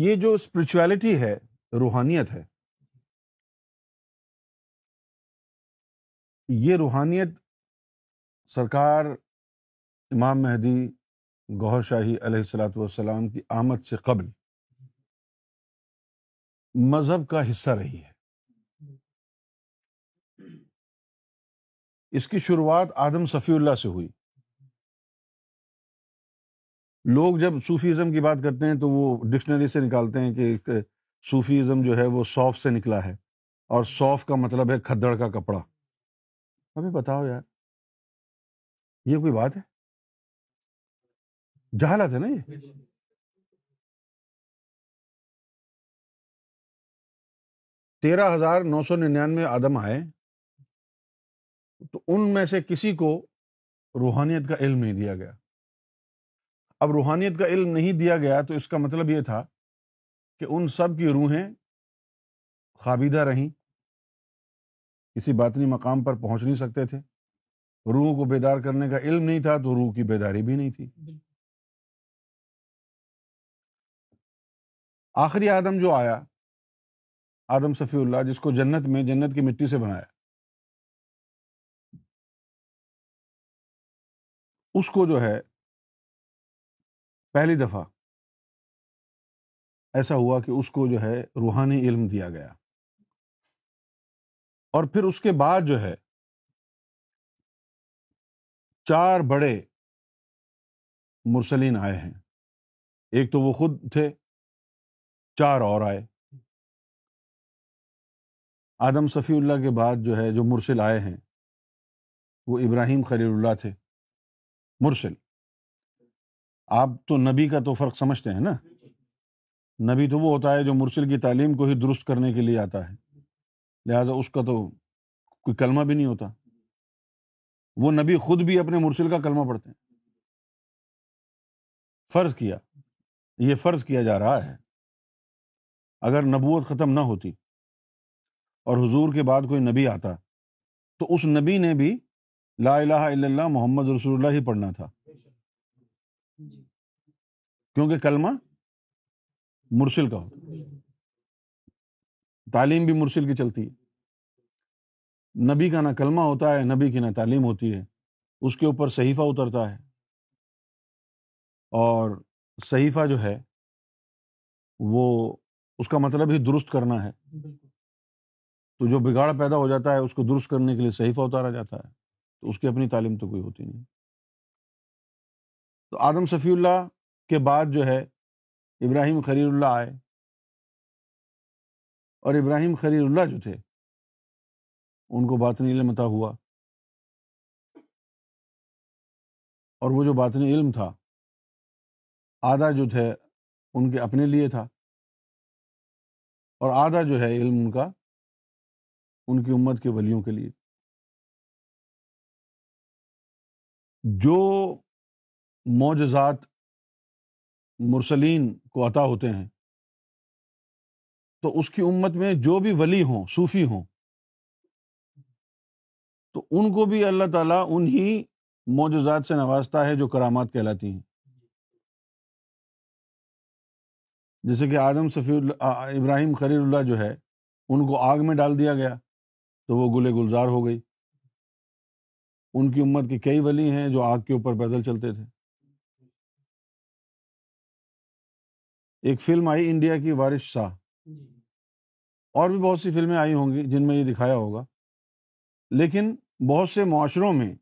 یہ جو اسپرچویلٹی ہے، روحانیت ہے۔ یہ روحانیت سرکار امام مہدی گوہر شاہی علیہ السلاۃ والسلام کی آمد سے قبل مذہب کا حصہ رہی ہے۔ اس کی شروعات آدم صفی اللہ سے ہوئی۔ لوگ جب صوفیزم کی بات کرتے ہیں تو وہ ڈکشنری سے نکالتے ہیں کہ صوفیزم جو ہے وہ سوف سے نکلا ہے اور سوف کا مطلب ہے کھدڑ کا کپڑا۔ ابھی بتاؤ یار، یہ کوئی بات ہے؟ جہالت ہے نا یہ؟ تیرہ ہزار نو سو ننانوے آدم آئے، تو ان میں سے کسی کو روحانیت کا علم نہیں دیا گیا۔ اب روحانیت کا علم نہیں دیا گیا تو اس کا مطلب یہ تھا کہ ان سب کی روحیں خابیدہ رہیں۔ کسی باطنی مقام پر پہنچ نہیں سکتے تھے۔ روح کو بیدار کرنے کا علم نہیں تھا تو روح کی بیداری بھی نہیں تھی۔ آخری آدم جو آیا آدم صفی اللہ جس کو جنت میں جنت کی مٹی سے بنایا۔ اس کو جو ہے پہلی دفعہ ایسا ہوا کہ اس کو جو ہے روحانی علم دیا گیا۔ اور پھر اس کے بعد جو ہے چار بڑے مرسلین آئے ہیں۔ ایک تو وہ خود تھے، چار اور آئے۔ آدم صفی اللہ کے بعد جو ہے جو مرسل آئے ہیں، وہ ابراہیم خلیل اللہ تھے۔ مرسل۔ آپ تو نبی کا تو فرق سمجھتے ہیں نا؟ نبی تو وہ ہوتا ہے جو مرسل کی تعلیم کو ہی درست کرنے کے لیے آتا ہے۔ لہٰذا اس کا تو کوئی کلمہ بھی نہیں ہوتا۔ وہ نبی خود بھی اپنے مرسل کا کلمہ پڑھتے ہیں۔ فرض کیا۔ یہ فرض کیا جا رہا ہے۔ اگر نبوت ختم نہ ہوتی اور حضور کے بعد کوئی نبی آتا تو اس نبی نے بھی لا الہ الا اللہ محمد رسول اللہ ہی پڑھنا تھا۔ کیونکہ کلمہ مرسل کا ہوتا تعلیم بھی مرسل کی چلتی ہے۔ نبی کا نہ کلمہ ہوتا ہے، نبی کی نہ تعلیم ہوتی ہے۔ اس کے اوپر صحیفہ اترتا ہے۔ اور صحیفہ جو ہے، وہ اس کا مطلب ہی درست کرنا ہے۔ تو جو بگاڑ پیدا ہو جاتا ہے، اس کو درست کرنے کے لیے صحیفہ اتارا جاتا ہے۔ تو اس کی اپنی تعلیم تو کوئی ہوتی نہیں۔ تو آدم صفی اللہ کے بعد جو ہے ابراہیم خلیل اللہ آئے اور ابراہیم خلیل اللہ جو تھے، ان کو باطنی علم عطا ہوا۔ اور وہ جو باطنی علم تھا، آدھا جو تھے، ان کے اپنے لیے تھا۔ اور آدھا جو ہے علم ان کا، ان کی امت کے ولیوں کے لیے۔ جو معجزات مرسلین کو عطا ہوتے ہیں۔ تو اس کی امت میں جو بھی ولی ہوں، صوفی ہوں، تو ان کو بھی اللہ تعالیٰ انہی معجزات سے نوازتا ہے جو کرامات کہلاتی ہیں۔ جیسے کہ آدم صفی اللہ ابراہیم خلیل اللہ جو ہے، ان کو آگ میں ڈال دیا گیا تو وہ گلے گلزار ہو گئی۔ ان کی امت کے کئی ولی ہیں جو آگ کے اوپر پیدل چلتے تھے۔ ایک فلم آئی انڈیا کی وارث شاہ۔ اور بھی بہت سی فلمیں آئی ہوں گی جن میں یہ دکھایا ہوگا۔ لیکن بہت سے معاشروں میں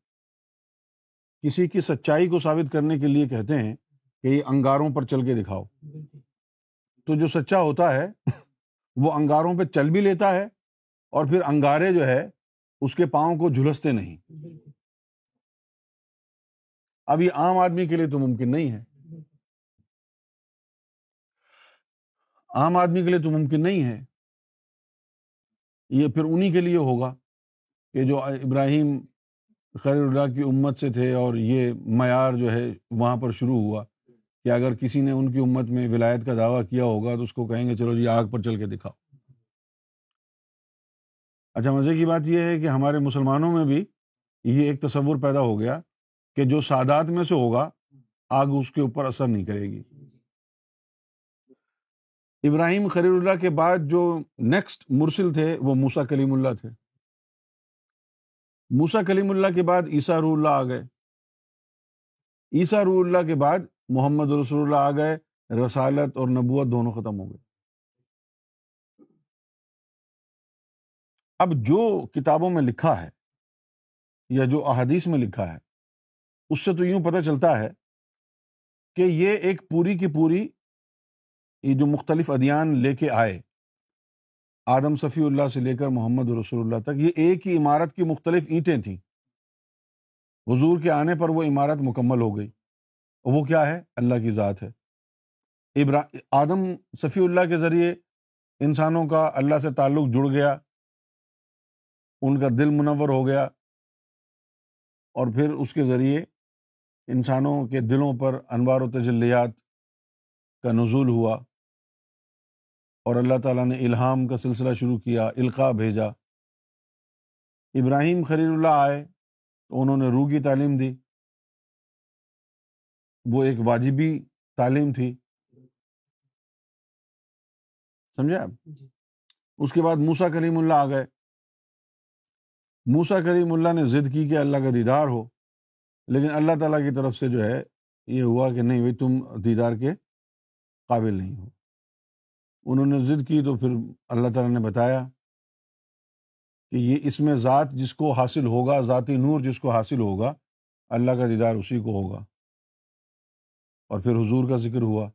کسی کی سچائی کو ثابت کرنے کے لیے کہتے ہیں کہ یہ انگاروں پر چل کے دکھاؤ۔ تو جو سچا ہوتا ہے وہ انگاروں پہ چل بھی لیتا ہے اور پھر انگارے جو ہے اس کے پاؤں کو جھلستے نہیں۔ اب یہ عام آدمی کے لیے تو ممکن نہیں ہے۔ عام آدمی کے لیے تو ممکن نہیں ہے۔ یہ پھر انہیں کے لیے ہوگا کہ جو ابراہیم خیر اللہ کی امت سے تھے اور یہ معیار جو ہے وہاں پر شروع ہوا کہ اگر کسی نے ان کی امت میں ولایت کا دعویٰ کیا ہوگا تو اس کو کہیں گے چلو جی آگ پر چل کے دکھاؤ۔ اچھا مزے کی بات یہ ہے کہ ہمارے مسلمانوں میں بھی یہ ایک تصور پیدا ہو گیا کہ جو سادات میں سے ہوگا، آگ اس کے اوپر اثر نہیں کرے گی۔ ابراہیم خلیل اللہ کے بعد جو نیکسٹ مرسل تھے، وہ موسا کلیم اللہ تھے۔ موسا کلیم اللہ کے بعد عیسیٰ رو اللہ آ گئے۔ عیسیٰ رو اللہ کے بعد محمد رسول اللہ آ گئے۔ رسالت اور نبوت دونوں ختم ہو گئے۔ اب جو کتابوں میں لکھا ہے یا جو احادیث میں لکھا ہے، اس سے تو یوں پتہ چلتا ہے کہ یہ ایک پوری کی پوری یہ جو مختلف ادیان لے کے آئے، آدم صفی اللہ سے لے کر محمد رسول اللہ تک، یہ ایک ہی عمارت کی مختلف اینٹیں تھیں۔ حضور کے آنے پر وہ عمارت مکمل ہو گئی۔ وہ کیا ہے؟ اللہ کی ذات ہے۔ ابرا، آدم صفی اللہ کے ذریعے انسانوں کا اللہ سے تعلق جڑ گیا، ان کا دل منور ہو گیا، اور پھر اس کے ذریعے انسانوں کے دلوں پر انوار و تجلیات کا نزول ہوا۔ اور اللہ تعالیٰ نے الہام کا سلسلہ شروع کیا القاع بھیجا۔ ابراہیم خلیل اللہ آئے تو انہوں نے روح کی تعلیم دی۔ وہ ایک واجبی تعلیم تھی۔ سمجھے آپ؟ جی۔ اس کے بعد موسا کریم اللہ آ گئے۔ موسا کریم اللہ نے ضد کی کہ اللہ کا دیدار ہو۔ لیکن اللہ تعالیٰ کی طرف سے جو ہے یہ ہوا کہ نہیں بھائی تم دیدار کے قابل نہیں ہو۔ انہوں نے ضد کی تو پھر اللہ تعالیٰ نے بتایا کہ یہ اس میں ذات جس کو حاصل ہوگا، ذاتی نور جس کو حاصل ہوگا، اللہ کا دیدار اسی کو ہوگا۔ اور پھر حضور کا ذکر ہوا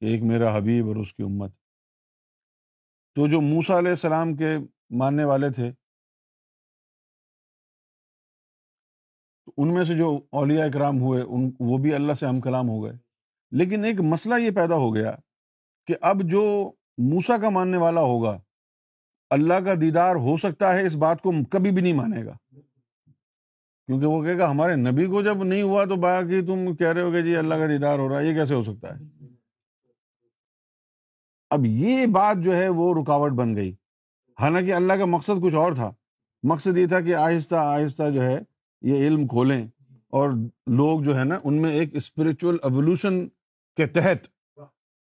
کہ ایک میرا حبیب اور اس کی امت۔ تو جو موسا علیہ السلام کے ماننے والے تھے ان میں سے جو اولیاء اکرام ہوئے، ان، وہ بھی اللہ سے ہم کلام ہو گئے۔ لیکن ایک مسئلہ یہ پیدا ہو گیا کہ اب جو موسا کا ماننے والا ہوگا، اللہ کا دیدار ہو سکتا ہے، اس بات کو کبھی بھی نہیں مانے گا۔ کیونکہ وہ کہے گا، ہمارے نبی کو جب نہیں ہوا تو باقی تم کہہ رہے ہو کہ جی اللہ کا دیدار ہو رہا ہے، یہ کیسے ہو سکتا ہے؟ اب یہ بات جو ہے، وہ رکاوٹ بن گئی۔ حالانکہ اللہ کا مقصد کچھ اور تھا۔ مقصد یہ تھا کہ آہستہ آہستہ جو ہے، یہ علم کھولیں۔ اور لوگ جو ہے نا، ان میں ایک اسپرچل ایولیوشن کے تحت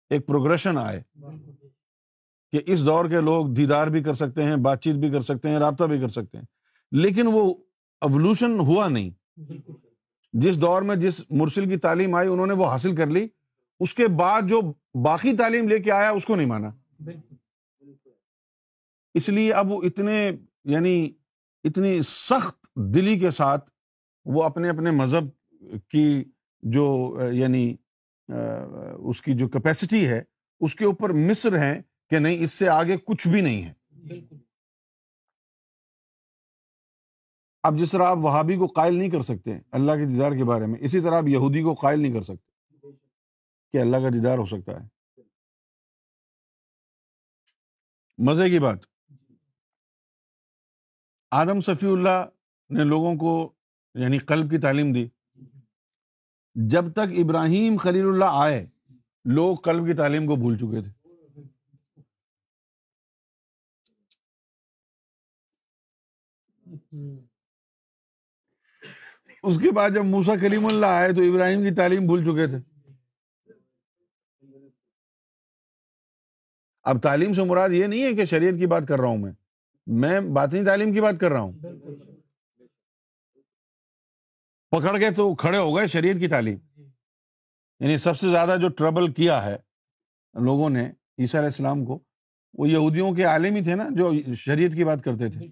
ایک پروگریشن آئے۔ کہ اس دور کے لوگ دیدار بھی کر سکتے ہیں، بات چیت بھی کر سکتے ہیں، رابطہ بھی کر سکتے ہیں۔ لیکن وہ ایولیوشن ہوا نہیں۔ جس دور میں جس مرسل کی تعلیم آئی، انہوں نے وہ حاصل کر لی۔ اس کے بعد جو باقی تعلیم لے کے آیا، اس کو نہیں مانا۔ اس لیے اب وہ اتنے یعنی اتنی سخت دلی کے ساتھ وہ اپنے اپنے مذہب کی جو یعنی اس کی جو کیپیسٹی ہے اس کے اوپر مصر ہیں کہ نہیں اس سے آگے کچھ بھی نہیں ہے۔ اب جس طرح آپ وہابی کو قائل نہیں کر سکتے اللہ کے دیدار کے بارے میں اسی طرح آپ یہودی کو قائل نہیں کر سکتے کہ اللہ کا دیدار ہو سکتا ہے۔ مزے کی بات۔ آدم صفی اللہ نے لوگوں کو یعنی قلب کی تعلیم دی۔ جب تک ابراہیم خلیل اللہ آئے، لوگ قلب کی تعلیم کو بھول چکے تھے۔ اس کے بعد جب موسا کلیم اللہ آئے تو ابراہیم کی تعلیم بھول چکے تھے۔ اب تعلیم سے مراد یہ نہیں ہے کہ شریعت کی بات کر رہا ہوں میں۔ میں باطنی تعلیم کی بات کر رہا ہوں۔ پکڑ کے تو کھڑے ہو گئے شریعت کی تعلیم۔ یعنی سب سے زیادہ جو ٹربل کیا ہے لوگوں نے عیسیٰ علیہ السلام کو وہ یہودیوں کے عالم ہی تھے نا جو شریعت کی بات کرتے تھے۔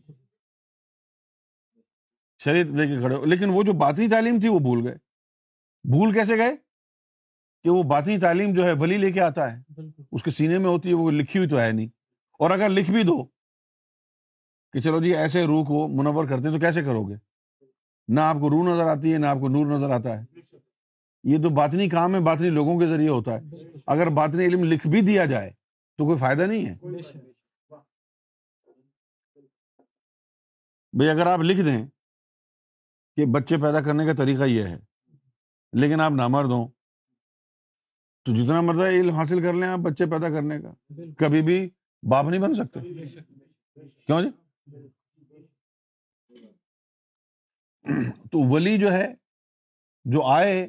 شریعت لے کے کھڑے ہو لیکن وہ جو باطنی تعلیم تھی وہ بھول گئے۔ بھول کیسے گئے؟ کہ وہ باطنی تعلیم جو ہے ولی لے کے آتا ہے۔ اس کے سینے میں ہوتی ہے وہ لکھی ہوئی تو ہے نہیں۔ اور اگر لکھ بھی دو کہ چلو جی ایسے روح کو منور کرتے ہیں تو کیسے کرو گے؟ نہ آپ کو روح نظر آتی ہے نہ آپ کو نور نظر آتا ہے۔ یہ تو باطنی کام ہے باطنی لوگوں کے ذریعے ہوتا ہے۔ اگر باطنی علم لکھ بھی دیا جائے تو کوئی فائدہ نہیں ہے۔ بھائی اگر آپ لکھ دیں کہ بچے پیدا کرنے کا طریقہ یہ ہے لیکن آپ نامرد ہوں تو جتنا مرضہ علم حاصل کر لیں آپ بچے پیدا کرنے کا۔ کبھی بھی باپ نہیں بن سکتے۔ کیوں جی؟ تو ولی جو ہے، جو آئے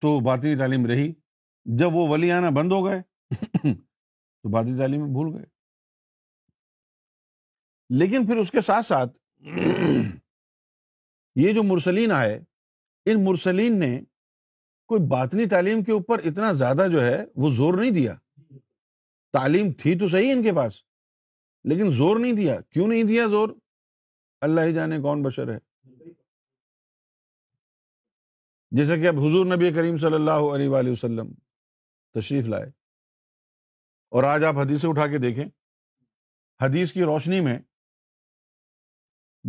تو باطنی تعلیم رہی۔ جب وہ ولی آنا بند ہو گئے، تو باطنی تعلیم بھول گئے۔ لیکن پھر اس کے ساتھ ساتھ یہ جو مرسلین آئے، ان مرسلین نے کوئی باطنی تعلیم کے اوپر اتنا زیادہ جو ہے، وہ زور نہیں دیا۔ تعلیم تھی تو صحیح ان کے پاس، لیکن زور نہیں دیا۔ کیوں نہیں دیا زور؟ اللہ ہی جانے کون بشر ہے۔ جیسا کہ اب حضور نبی کریم صلی اللہ علیہ وآلہ وسلم تشریف لائے۔ اور آج آپ حدیث اٹھا کے دیکھیں۔ حدیث کی روشنی میں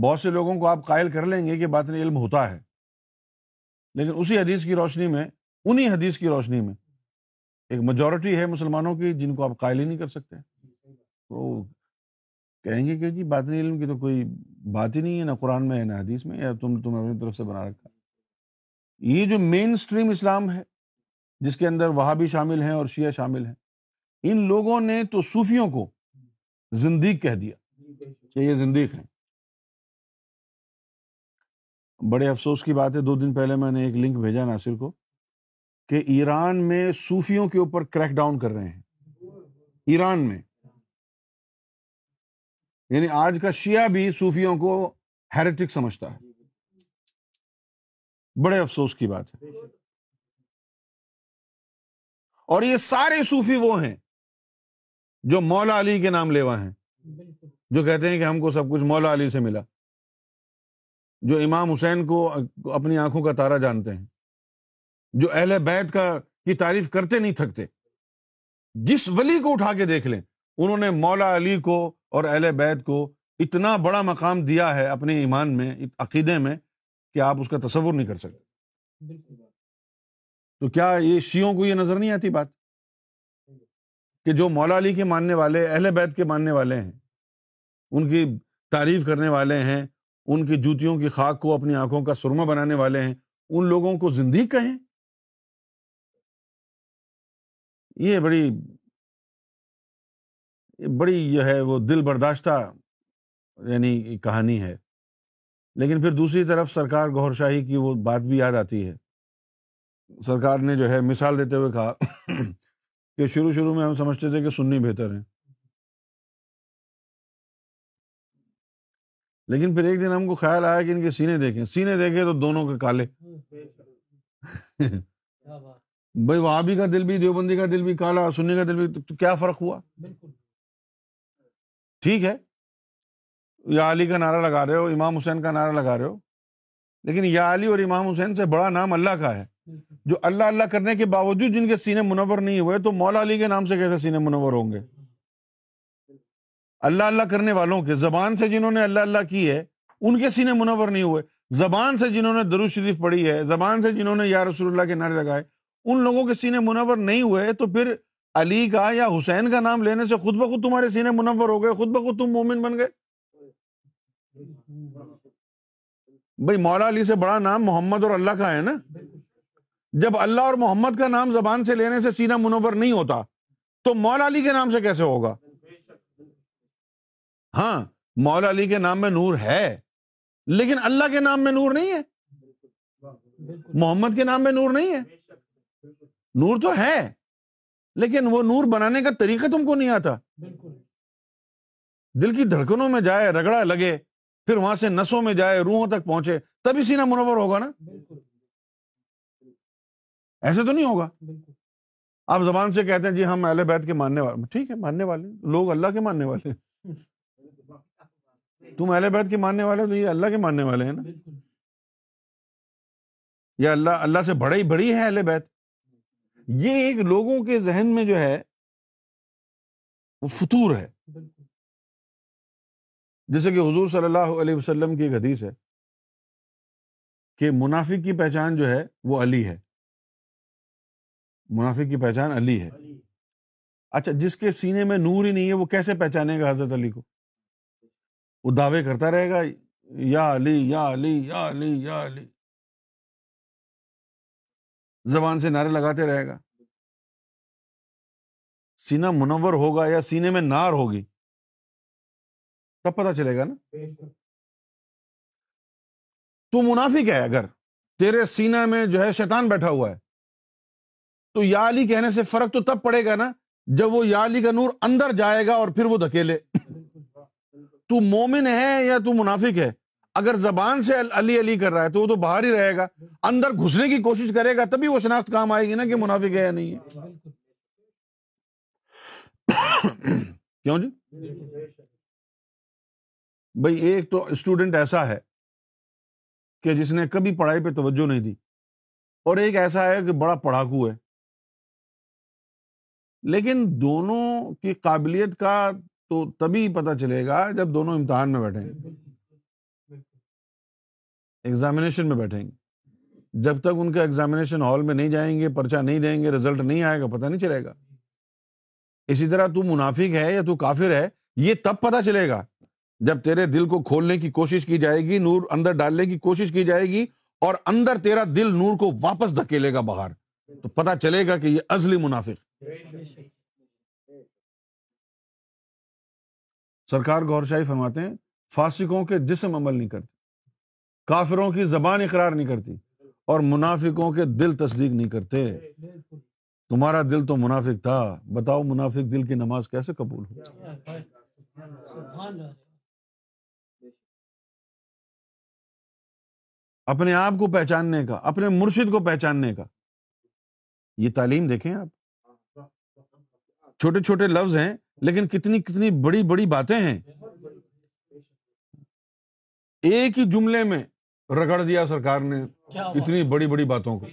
بہت سے لوگوں کو آپ قائل کر لیں گے کہ باطنی علم ہوتا ہے۔ لیکن اسی حدیث کی روشنی میں انہیں حدیث کی روشنی میں ایک میجورٹی ہے مسلمانوں کی جن کو آپ قائل ہی نہیں کر سکتے۔ تو کہیں گے کہ جی باطنی علم کی تو کوئی بات ہی نہیں ہے، نہ قرآن میں ہے، نہ حدیث میں یا تم تم اپنی طرف سے بنا رکھا یہ جو مین اسٹریم اسلام ہے، جس کے اندر وہاں بھی شامل ہیں اور شیعہ شامل ہیں، ان لوگوں نے تو صوفیوں کو زندگی کہہ دیا کہ یہ زندگی ہیں۔ بڑے افسوس کی بات ہے، دو دن پہلے میں نے ایک لنک بھیجا ناصر کو کہ ایران میں صوفیوں کے اوپر کریک ڈاؤن کر رہے ہیں۔ ایران میں۔ یعنی آج کا شیعہ بھی صوفیوں کو ہیریٹک سمجھتا ہے۔ بڑے افسوس کی بات ہے۔ اور یہ سارے صوفی وہ ہیں جو مولا علی کے نام لیوا ہیں، جو کہتے ہیں کہ ہم کو سب کچھ مولا علی سے ملا، جو امام حسین کو اپنی آنکھوں کا تارا جانتے ہیں، جو اہل بیت کا، کی تعریف کرتے نہیں تھکتے۔ جس ولی کو اٹھا کے دیکھ لیں، انہوں نے مولا علی کو اور اہل بیت کو اتنا بڑا مقام دیا ہے اپنے ایمان میں، عقیدے میں کہ آپ اس کا تصور نہیں کر سکتے۔ تو کیا یہ شیوں کو یہ نظر نہیں آتی بات؟ کہ جو مولا علی کے ماننے والے اہل بیت کے ماننے والے ہیں ان کی تعریف کرنے والے ہیں ان کی جوتیوں کی خاک کو اپنی آنکھوں کا سرما بنانے والے ہیں ان لوگوں کو زندگی کہیں؟ یہ بڑی بڑی جو ہے وہ دل برداشتہ یعنی کہانی ہے۔ لیکن پھر دوسری طرف سرکار گور شاہی کی وہ بات بھی یاد آتی ہے۔ سرکار نے جو ہے مثال دیتے ہوئے کہا کہ شروع شروع میں ہم سمجھتے تھے کہ سننی بہتر ہے لیکن پھر ایک دن ہم کو خیال آیا کہ ان کے سینے دیکھیں۔ سینے دیکھے تو دونوں کے کالے۔ بھائی وہاں بھی کا دل بھی دیوبندی کا دل بھی کالا سنی کا دل بھی تو کیا فرق ہوا؟ ٹھیک ہے۔ یا علی کا نعرہ لگا رہے ہو، امام حسین کا نعرہ لگا رہے ہو، لیکن یا علی اور امام حسین سے بڑا نام اللہ کا ہے۔ جو اللہ اللہ کرنے کے باوجود جن کے سینے منور نہیں ہوئے، تو مولا علی کے نام سے کیسے سینے منور ہوں گے؟ اللہ اللہ کرنے والوں کے، زبان سے جنہوں نے اللہ اللہ کی ہے، ان کے سینے منور نہیں ہوئے۔ زبان سے جنہوں نے درو شریف پڑھی ہے، زبان سے جنہوں نے یا رسول اللہ کے نعرے لگائے، ان لوگوں کے سینے منور نہیں ہوئے، تو پھر علی کا یا حسین کا نام لینے سے خود بخود تمہارے سینے منور ہو گئے، خود بخود تم مومن بن گئے۔ بھائی مولا علی سے بڑا نام محمد اور اللہ کا ہے نا؟ جب اللہ اور محمد کا نام زبان سے لینے سے سینہ منور نہیں ہوتا، تو مولا علی کے نام سے کیسے ہوگا؟ ہاں مولا علی کے نام میں نور ہے، لیکن اللہ کے نام میں نور نہیں ہے۔ محمد کے نام میں نور نہیں ہے۔ نور تو ہے، لیکن وہ نور بنانے کا طریقہ تم کو نہیں آتا۔ دل کی دھڑکنوں میں جائے، رگڑا لگے پھر وہاں سے نسوں میں جائے روحوں تک پہنچے تب سینہ منور ہوگا نا؟ ایسے تو نہیں ہوگا؟ آپ زبان سے کہتے ہیں جی ہم اہل بیت کے ماننے والے ٹھیک ہے ماننے والے لوگ اللہ کے ماننے والے تم اہل بیت کے ماننے والے تو یہ اللہ کے ماننے والے ہیں نا؟ یا اللہ اللہ سے بڑی بڑی ہے اہل بیت۔ یہ ایک لوگوں کے ذہن میں جو ہے وہ فطور ہے۔ جیسے کہ حضور صلی اللہ علیہ وسلم کی ایک حدیث ہے کہ منافق کی پہچان جو ہے وہ علی ہے۔ منافق کی پہچان علی ہے۔ اچھا جس کے سینے میں نور ہی نہیں ہے، وہ کیسے پہچانے گا حضرت علی کو؟ وہ دعوے کرتا رہے گا، یا علی یا علی یا علی یا علی۔ زبان سے نعرے لگاتے رہے گا۔ سینا منور ہوگا یا سینے میں نار ہوگی۔ تب پتا چلے گا نا؟ تو منافق ہے اگر تیرے سینا میں جو ہے شیطان بیٹھا ہوا ہے۔ تو یا علی کہنے سے فرق تو تب پڑے گا نا جب وہ یا علی کا نور اندر جائے گا اور پھر وہ دھکیلے۔ تو مومن ہے یا تو منافق ہے؟ اگر زبان سے علی علی کر رہا ہے تو وہ تو باہر ہی رہے گا۔ اندر گھسنے کی کوشش کرے گا تبھی وہ شناخت کام آئے گی نا کہ منافق ہے یا نہیں ہے۔ کیوں جی؟ بھائی ایک تو اسٹوڈنٹ ایسا ہے کہ جس نے کبھی پڑھائی پہ توجہ نہیں دی، اور ایک ایسا ہے کہ بڑا پڑھاکو ہے۔ لیکن دونوں کی قابلیت کا تو تبھی پتہ چلے گا جب دونوں امتحان میں بیٹھیں گے۔ ایگزامینیشن میں بیٹھیں گے۔ جب تک ان کا ایگزامینیشن ہال میں نہیں جائیں گے، پرچہ نہیں دیں گے رزلٹ نہیں آئے گا، پتہ نہیں چلے گا۔ اسی طرح تو منافق ہے یا تو کافر ہے، یہ تب پتہ چلے گا جب تیرے دل کو کھولنے کی کوشش کی جائے گی، نور اندر ڈالنے کی کوشش کی جائے گی اور اندر تیرا دل نور کو واپس دھکیلے گا باہر تو پتا چلے گا کہ یہ ازلی منافق۔ سرکار گور شاہی فرماتے ہیں، فاسقوں کے جسم عمل نہیں کرتے، کافروں کی زبان اقرار نہیں کرتی اور منافقوں کے دل تصدیق نہیں کرتے۔ تمہارا دل تو منافق تھا، بتاؤ منافق دل کی نماز کیسے قبول ہو؟ اپنے آپ کو پہچاننے کا اپنے مرشد کو پہچاننے کا۔ یہ تعلیم دیکھیں آپ۔ چھوٹے چھوٹے لفظ ہیں لیکن کتنی کتنی بڑی بڑی باتیں ہیں۔ ایک ہی جملے میں رگڑ دیا سرکار نے اتنی بڑی بڑی باتوں کو۔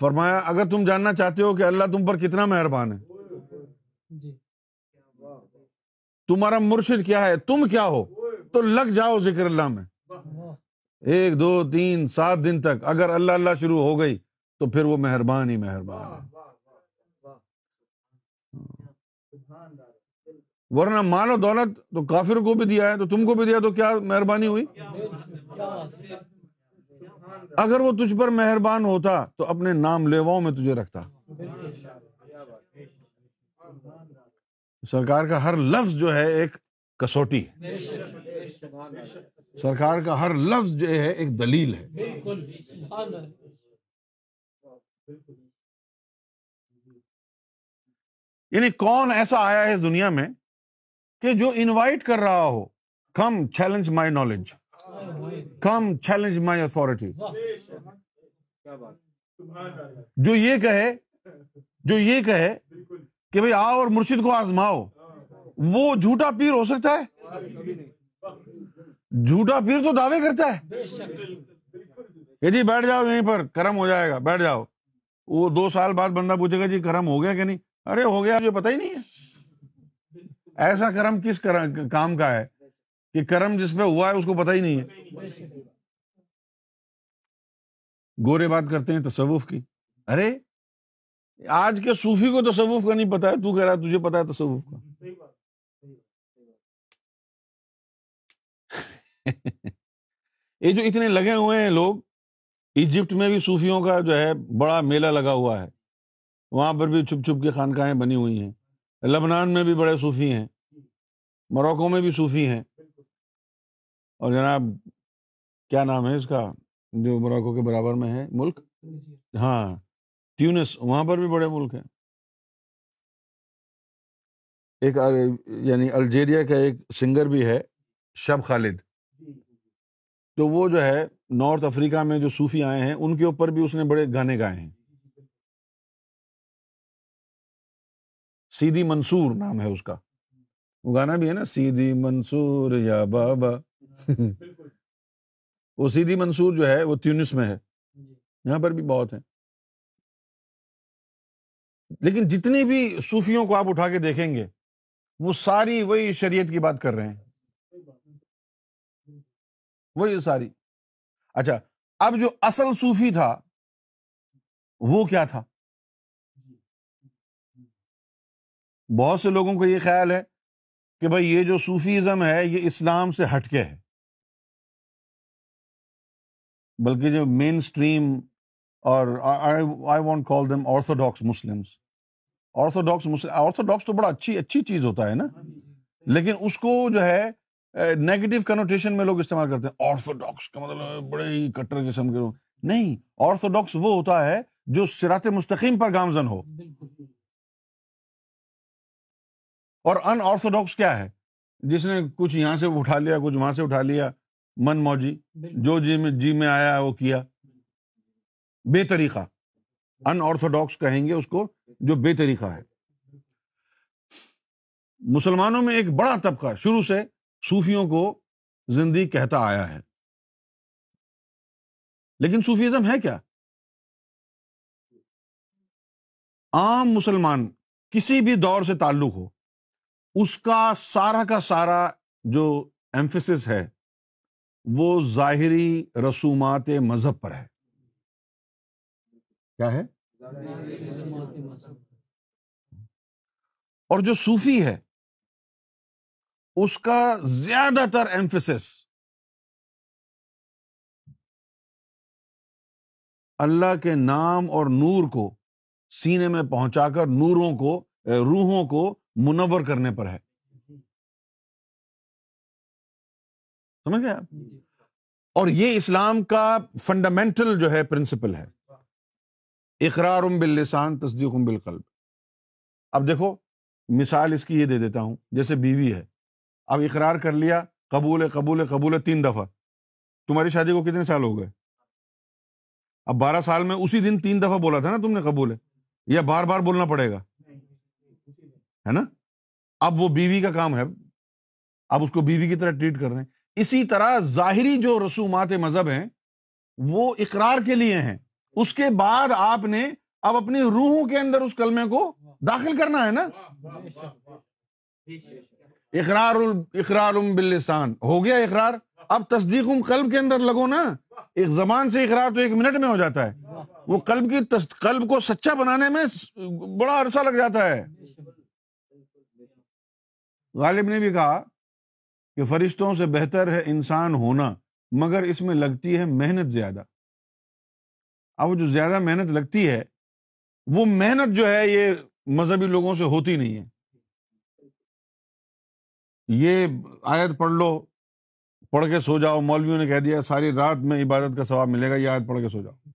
فرمایا اگر تم جاننا چاہتے ہو کہ اللہ تم پر کتنا مہربان ہے۔ جی۔ تمہارا مرشد کیا ہے؟ تم کیا ہو؟ تو لگ جاؤ ذکر اللہ میں۔ ایک، دو، تین، سات دن تک اگر اللہ اللہ شروع ہو گئی تو پھر وہ مہربان ہی مہربان ہے۔ ورنہ مال و دولت تو کافر کو بھی دیا ہے، تو تم کو بھی دیا تو کیا مہربانی ہوئی؟ اگر وہ تجھ پر مہربان ہوتا تو اپنے نام لیواؤں میں تجھے رکھتا۔ سرکار کا ہر لفظ جو ہے ایک کسوٹی سرکار کا ہر لفظ جو ہے ایک دلیل ہے۔ یعنی کون ایسا آیا ہے اس دنیا میں کہ جو انوائٹ کر رہا ہو۔ Come challenge my knowledge come challenge my authority جو یہ کہے جو یہ کہے کہ بھائی آؤ اور مرشد کو آزماؤ۔ وہ جھوٹا پیر ہو سکتا ہے؟ جھوٹا پیر تو دعوے کرتا ہے۔ کہ جی بیٹھ جاؤ یہیں پر کرم ہو جائے گا بیٹھ جاؤ۔ وہ دو سال بعد بندہ پوچھے گا جی کرم ہو گیا کہ نہیں؟ ارے ہو گیا جو پتا ہی نہیں ہے۔ ایسا کرم کس کام کا ہے؟ کہ کرم جس پہ ہوا ہے اس کو پتا ہی نہیں ہے۔ گورے بات کرتے ہیں تصوف کی۔ ارے آج کے صوفی کو تصوف کا نہیں پتا ہے تو کہہ رہا تجھے پتا ہے تصوف کا۔ یہ جو اتنے لگے ہوئے ہیں لوگ، ایجپٹ میں بھی صوفیوں کا جو ہے بڑا میلہ لگا ہوا ہے۔ وہاں پر بھی چھپ چھپ کے خانقاہیں بنی ہوئی ہیں۔ لبنان میں بھی بڑے صوفی ہیں۔ موروکو میں بھی صوفی ہیں۔ اور جناب، کیا نام ہے اس کا؟ جو موروکو کے برابر میں ہے ملک؟ ہاں ٹیونس وہاں پر بھی بڑے ملک ہیں۔ ایک یعنی الجیریا کا ایک سنگر بھی ہے، شب خالد۔ تو وہ جو ہے نارتھ افریقہ میں جو صوفی آئے ہیں، ان کے اوپر بھی اس نے بڑے گانے گائے ہیں۔ سیدھی منصور نام ہے اس کا۔ وہ گانا بھی ہے نا، سیدھی منصور یا بابا۔ وہ سیدھی منصور جو ہے، وہ تیونس میں ہے۔ یہاں پر بھی بہت ہیں۔ لیکن جتنی بھی صوفیوں کو آپ اٹھا کے دیکھیں گے، وہ ساری وہی شریعت کی بات کر رہے ہیں۔ وہی ساری۔ اچھا اب جو اصل صوفی تھا وہ کیا تھا؟ بہت سے لوگوں کو یہ خیال ہے کہ بھائی یہ جو صوفیزم ہے یہ اسلام سے ہٹ کے ہے۔ بلکہ جو مین اسٹریم اور I want call them orthodox Muslim orthodox orthodox تو بڑا اچھی اچھی چیز ہوتا ہے نا۔ لیکن اس کو جو ہے نیگیٹو کنوٹیشن میں لوگ استعمال کرتے ہیں۔ آرتھوڈاکس کا مطلب بڑے ہی کٹر قسم کے نہیں آرتھوڈاکس وہ ہوتا ہے جو سرات مستقیم پر گامزن ہو۔ اور ان آرتھوڈاکس کیا ہے؟ جس نے کچھ یہاں سے اٹھا لیا کچھ وہاں سے اٹھا لیا من موجی۔ جو جی میں جی میں آیا وہ کیا۔ بے طریقہ۔ ان آرتھوڈاکس کہیں گے اس کو جو بے طریقہ ہے۔ مسلمانوں میں ایک بڑا طبقہ شروع سے صوفیوں کو زندگی کہتا آیا ہے۔ لیکن صوفیزم ہے کیا؟ عام مسلمان کسی بھی دور سے تعلق ہو اس کا سارا کا سارا جو ایمفس ہے وہ ظاہری رسومات مذہب پر ہے۔ کیا ہے؟ اور جو صوفی ہے اس کا زیادہ تر ایمفس اللہ کے نام اور نور کو سینے میں پہنچا کر نوروں کو روحوں کو منور کرنے پر ہے۔ سمجھ گیا اور یہ اسلام کا فنڈامنٹل جو ہے پرنسپل ہے۔ اقرار باللسان تصدیق بالقلب۔ اب دیکھو مثال اس کی یہ دے دیتا ہوں جیسے بیوی ہے۔ اب اقرار کر لیا قبول قبول قبول تین دفعہ تمہاری شادی کو کتنے سال ہو گئے اب بارہ سال میں اسی دن تین دفعہ بولا تھا نا تم نے قبول ہے یا بار بار بولنا پڑے گا ہے نا اب وہ بیوی کا کام ہے اب اس کو بیوی کی طرح ٹریٹ کر رہے ہیں اسی طرح ظاہری جو رسومات مذہب ہیں وہ اقرار کے لیے ہیں اس کے بعد آپ نے اب اپنی روحوں کے اندر اس کلمے کو داخل کرنا ہے نا اقرار اقرار باللسان۔ ہو گیا اقرار؟ اب تصدیق قلب کے اندر لگو نا۔ ایک زبان سے اقرار تو ایک منٹ میں ہو جاتا ہے۔ وہ قلب کی قلب کو سچا بنانے میں بڑا عرصہ لگ جاتا ہے۔ غالب نے بھی کہا کہ فرشتوں سے بہتر ہے انسان ہونا، مگر اس میں لگتی ہے محنت زیادہ۔ اب جو زیادہ محنت لگتی ہے، وہ محنت جو ہے یہ مذہبی لوگوں سے ہوتی نہیں ہے۔ یہ آیت پڑھ لو، پڑھ کے سو جاؤ، مولویوں نے کہہ دیا ساری رات میں عبادت کا ثواب ملے گا، یہ آیت پڑھ کے سو جاؤ۔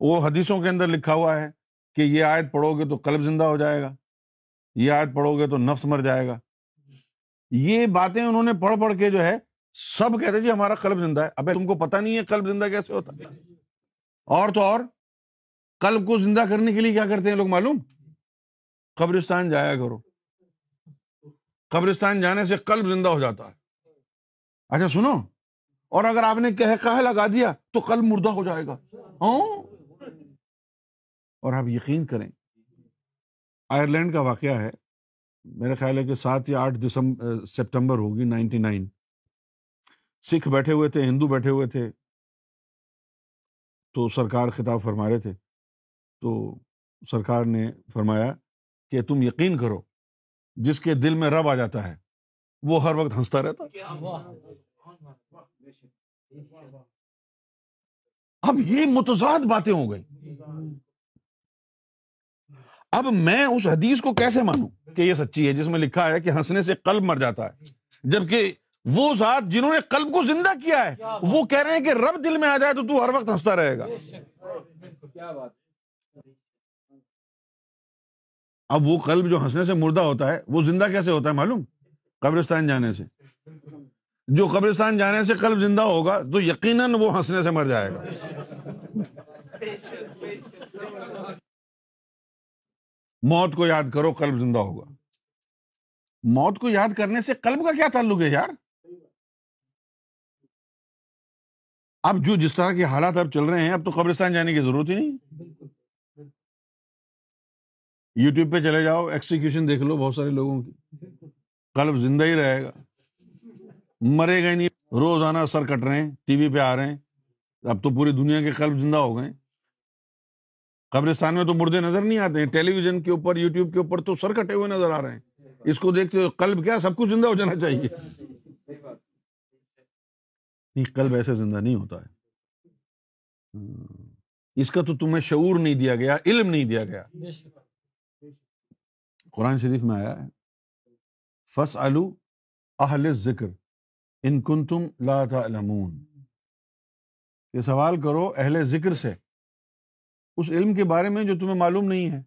وہ حدیثوں کے اندر لکھا ہوا ہے کہ یہ آیت پڑھو گے تو قلب زندہ ہو جائے گا، یہ آیت پڑھو گے تو نفس مر جائے گا۔ یہ باتیں انہوں نے پڑھ پڑھ کے جو ہے سب کہتے جی ہمارا قلب زندہ ہے۔ ابھی تم کو پتا نہیں ہے قلب زندہ کیسے ہوتا ہے۔ اور تو اور، قلب کو زندہ کرنے کے لیے کیا کرتے ہیں لوگ معلوم؟ قبرستان جایا کرو۔ قبرستان جانے سے قلب زندہ ہو جاتا ہے۔ اچھا سنو۔ اور اگر آپ نے کہ لگا دیا تو قلب مردہ ہو جائے گا۔ ہاں؟ اور آپ یقین کریں، آئرلینڈ کا واقعہ ہے۔ میرا خیال ہے کہ سات یا آٹھ دسمبر سپٹمبر ہوگی، نائنٹی نائن۔ سکھ بیٹھے ہوئے تھے، ہندو بیٹھے ہوئے تھے۔ تو سرکار خطاب فرما رہے تھے۔ تو سرکار نے فرمایا کہ تم یقین کرو جس کے دل میں رب آ جاتا ہے وہ ہر وقت ہنستا رہتا اب یہ متضاد باتیں ہو گئی اب میں اس حدیث کو کیسے مانوں کہ یہ سچی ہے جس میں لکھا ہے کہ ہنسنے سے قلب مر جاتا ہے جبکہ وہ ذات جنہوں نے قلب کو زندہ کیا ہے وہ کہہ رہے ہیں کہ رب دل میں آ جائے تو تو ہر وقت ہنستا رہے گا۔ اب وہ قلب جو ہنسنے سے مردہ ہوتا ہے، وہ زندہ کیسے ہوتا ہے معلوم؟ قبرستان جانے سے۔ جو قبرستان جانے سے قلب زندہ ہوگا، تو یقیناً وہ ہنسنے سے مر جائے گا۔ موت کو یاد کرو، قلب زندہ ہوگا۔ موت کو یاد کرنے سے قلب کا کیا تعلق ہے یار؟ اب جو جس طرح کے حالات اب چل رہے ہیں، اب تو قبرستان جانے کی ضرورت ہی نہیں۔ یوٹیوب پہ چلے جاؤ ایکسیکیوشن دیکھ لو بہت سارے لوگوں کی۔ قلب زندہ ہی رہے گا۔ مرے گئے نہیں۔ روزانہ سر کٹ رہے ہیں، ٹی وی پہ آ رہے ہیں۔ اب تو پوری دنیا کے قلب زندہ ہو گئے۔ قبرستان میں تو مردے نظر نہیں آتے ہیں۔ ٹیلی ویژن کے اوپر، یوٹیوب کے اوپر تو سر کٹے ہوئے نظر آ رہے ہیں۔ اس کو دیکھتے ہو قلب کیا؟ سب کچھ زندہ ہو جانا چاہیے۔ نہیں، قلب ایسے زندہ نہیں ہوتا ہے۔ اس کا تو تمہیں شعور نہیں دیا گیا، علم نہیں دیا گیا۔ قرآن شریف میں آیا ہے فس اہل ذکر ان کن تم لا تعلمون۔ یہ سوال کرو اہل ذکر سے، اس علم کے بارے میں جو تمہیں معلوم نہیں ہے۔